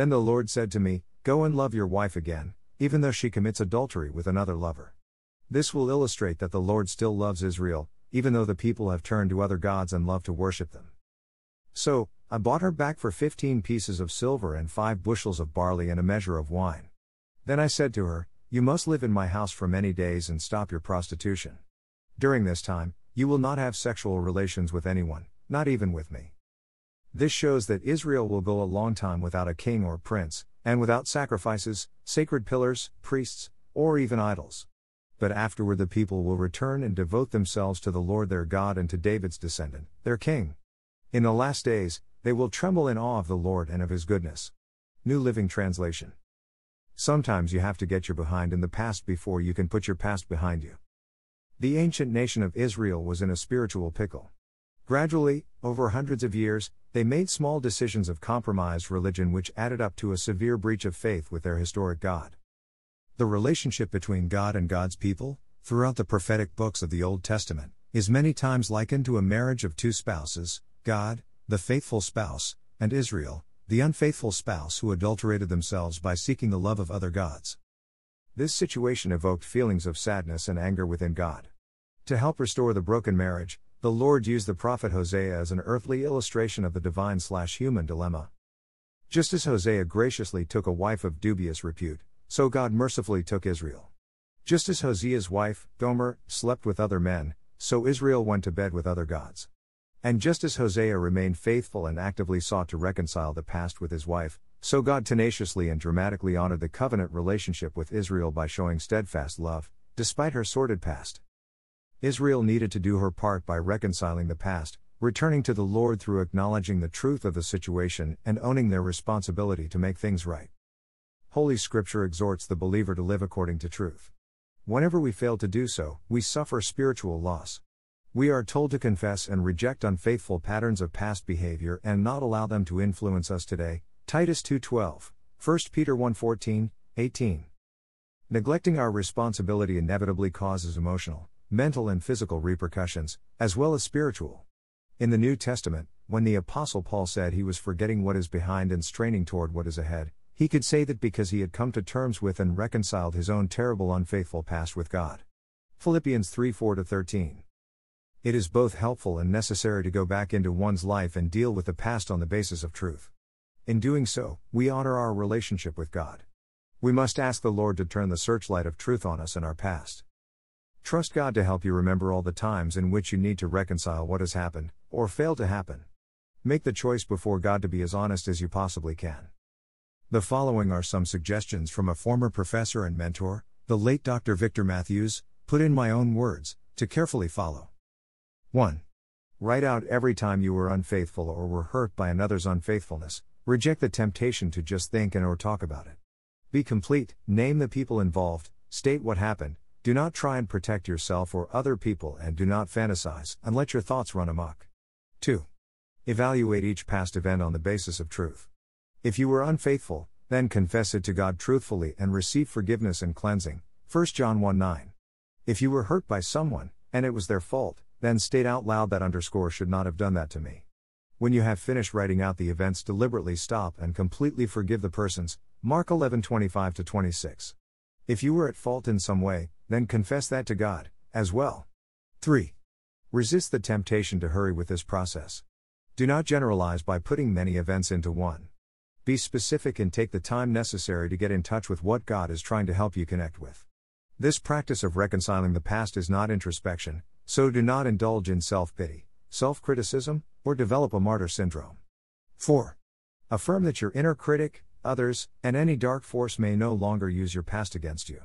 Then the Lord said to me, Go and love your wife again, even though she commits adultery with another lover. This will illustrate that the Lord still loves Israel, even though the people have turned to other gods and love to worship them. So, I bought her back for fifteen pieces of silver and five bushels of barley and a measure of wine. Then I said to her, You must live in my house for many days and stop your prostitution. During this time, you will not have sexual relations with anyone, not even with me. This shows that Israel will go a long time without a king or prince, and without sacrifices, sacred pillars, priests, or even idols. But afterward the people will return and devote themselves to the Lord their God and to David's descendant, their king. In the last days, they will tremble in awe of the Lord and of his goodness. New Living Translation. Sometimes you have to get your behind in the past before you can put your past behind you. The ancient nation of Israel was in a spiritual pickle. Gradually, over hundreds of years, they made small decisions of compromised religion which added up to a severe breach of faith with their historic God. The relationship between God and God's people, throughout the prophetic books of the Old Testament, is many times likened to a marriage of two spouses God, the faithful spouse, and Israel, the unfaithful spouse who adulterated themselves by seeking the love of other gods. This situation evoked feelings of sadness and anger within God. To help restore the broken marriage, the Lord used the prophet Hosea as an earthly illustration of the divine slash human dilemma. Just as Hosea graciously took a wife of dubious repute, so God mercifully took Israel. Just as Hosea's wife, Gomer, slept with other men, so Israel went to bed with other gods. And just as Hosea remained faithful and actively sought to reconcile the past with his wife, so God tenaciously and dramatically honored the covenant relationship with Israel by showing steadfast love, despite her sordid past. Israel needed to do her part by reconciling the past, returning to the Lord through acknowledging the truth of the situation and owning their responsibility to make things right. Holy Scripture exhorts the believer to live according to truth. Whenever we fail to do so, we suffer spiritual loss. We are told to confess and reject unfaithful patterns of past behavior and not allow them to influence us today. Titus 2:12, 1 Peter 1:14, 18. Neglecting our responsibility inevitably causes emotional, mental and physical repercussions, as well as spiritual. In the New Testament, when the Apostle Paul said he was forgetting what is behind and straining toward what is ahead, he could say that because he had come to terms with and reconciled his own terrible unfaithful past with God. Philippians 3 4 13. It is both helpful and necessary to go back into one's life and deal with the past on the basis of truth. In doing so, we honor our relationship with God. We must ask the Lord to turn the searchlight of truth on us and our past. Trust God to help you remember all the times in which you need to reconcile what has happened, or failed to happen. Make the choice before God to be as honest as you possibly can. The following are some suggestions from a former professor and mentor, the late Dr. Victor Matthews, put in my own words, to carefully follow. 1. Write out every time you were unfaithful or were hurt by another's unfaithfulness, reject the temptation to just think and or talk about it. Be complete, name the people involved, state what happened, do not try and protect yourself or other people and do not fantasize and let your thoughts run amok. 2. Evaluate each past event on the basis of truth. If you were unfaithful, then confess it to God truthfully and receive forgiveness and cleansing. 1 John 1 9. If you were hurt by someone, and it was their fault, then state out loud that underscore should not have done that to me. When you have finished writing out the events, deliberately stop and completely forgive the persons. Mark 11 25 26. If you were at fault in some way, then confess that to God, as well. 3. Resist the temptation to hurry with this process. Do not generalize by putting many events into one. Be specific and take the time necessary to get in touch with what God is trying to help you connect with. This practice of reconciling the past is not introspection, so do not indulge in self pity, self criticism, or develop a martyr syndrome. 4. Affirm that your inner critic, others, and any dark force may no longer use your past against you.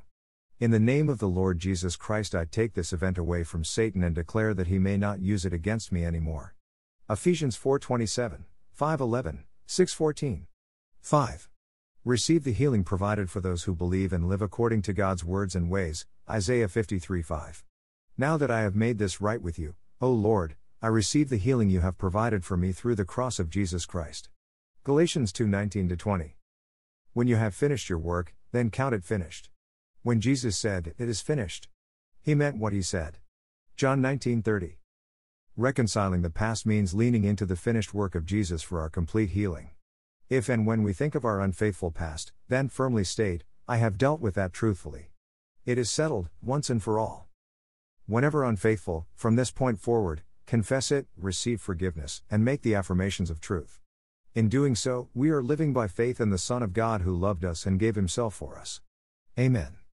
In the name of the Lord Jesus Christ, I take this event away from Satan and declare that he may not use it against me anymore. Ephesians 4:27, 5:11, 6:14. 5. Receive the healing provided for those who believe and live according to God's words and ways. Isaiah 53:5. Now that I have made this right with you, O Lord, I receive the healing you have provided for me through the cross of Jesus Christ. Galatians 2:19 20. When you have finished your work, then count it finished. When Jesus said, It is finished, he meant what he said. John 19:30. Reconciling the past means leaning into the finished work of Jesus for our complete healing. If and when we think of our unfaithful past, then firmly state, I have dealt with that truthfully. It is settled, once and for all. Whenever unfaithful, from this point forward, confess it, receive forgiveness, and make the affirmations of truth. In doing so, we are living by faith in the Son of God who loved us and gave himself for us. Amen.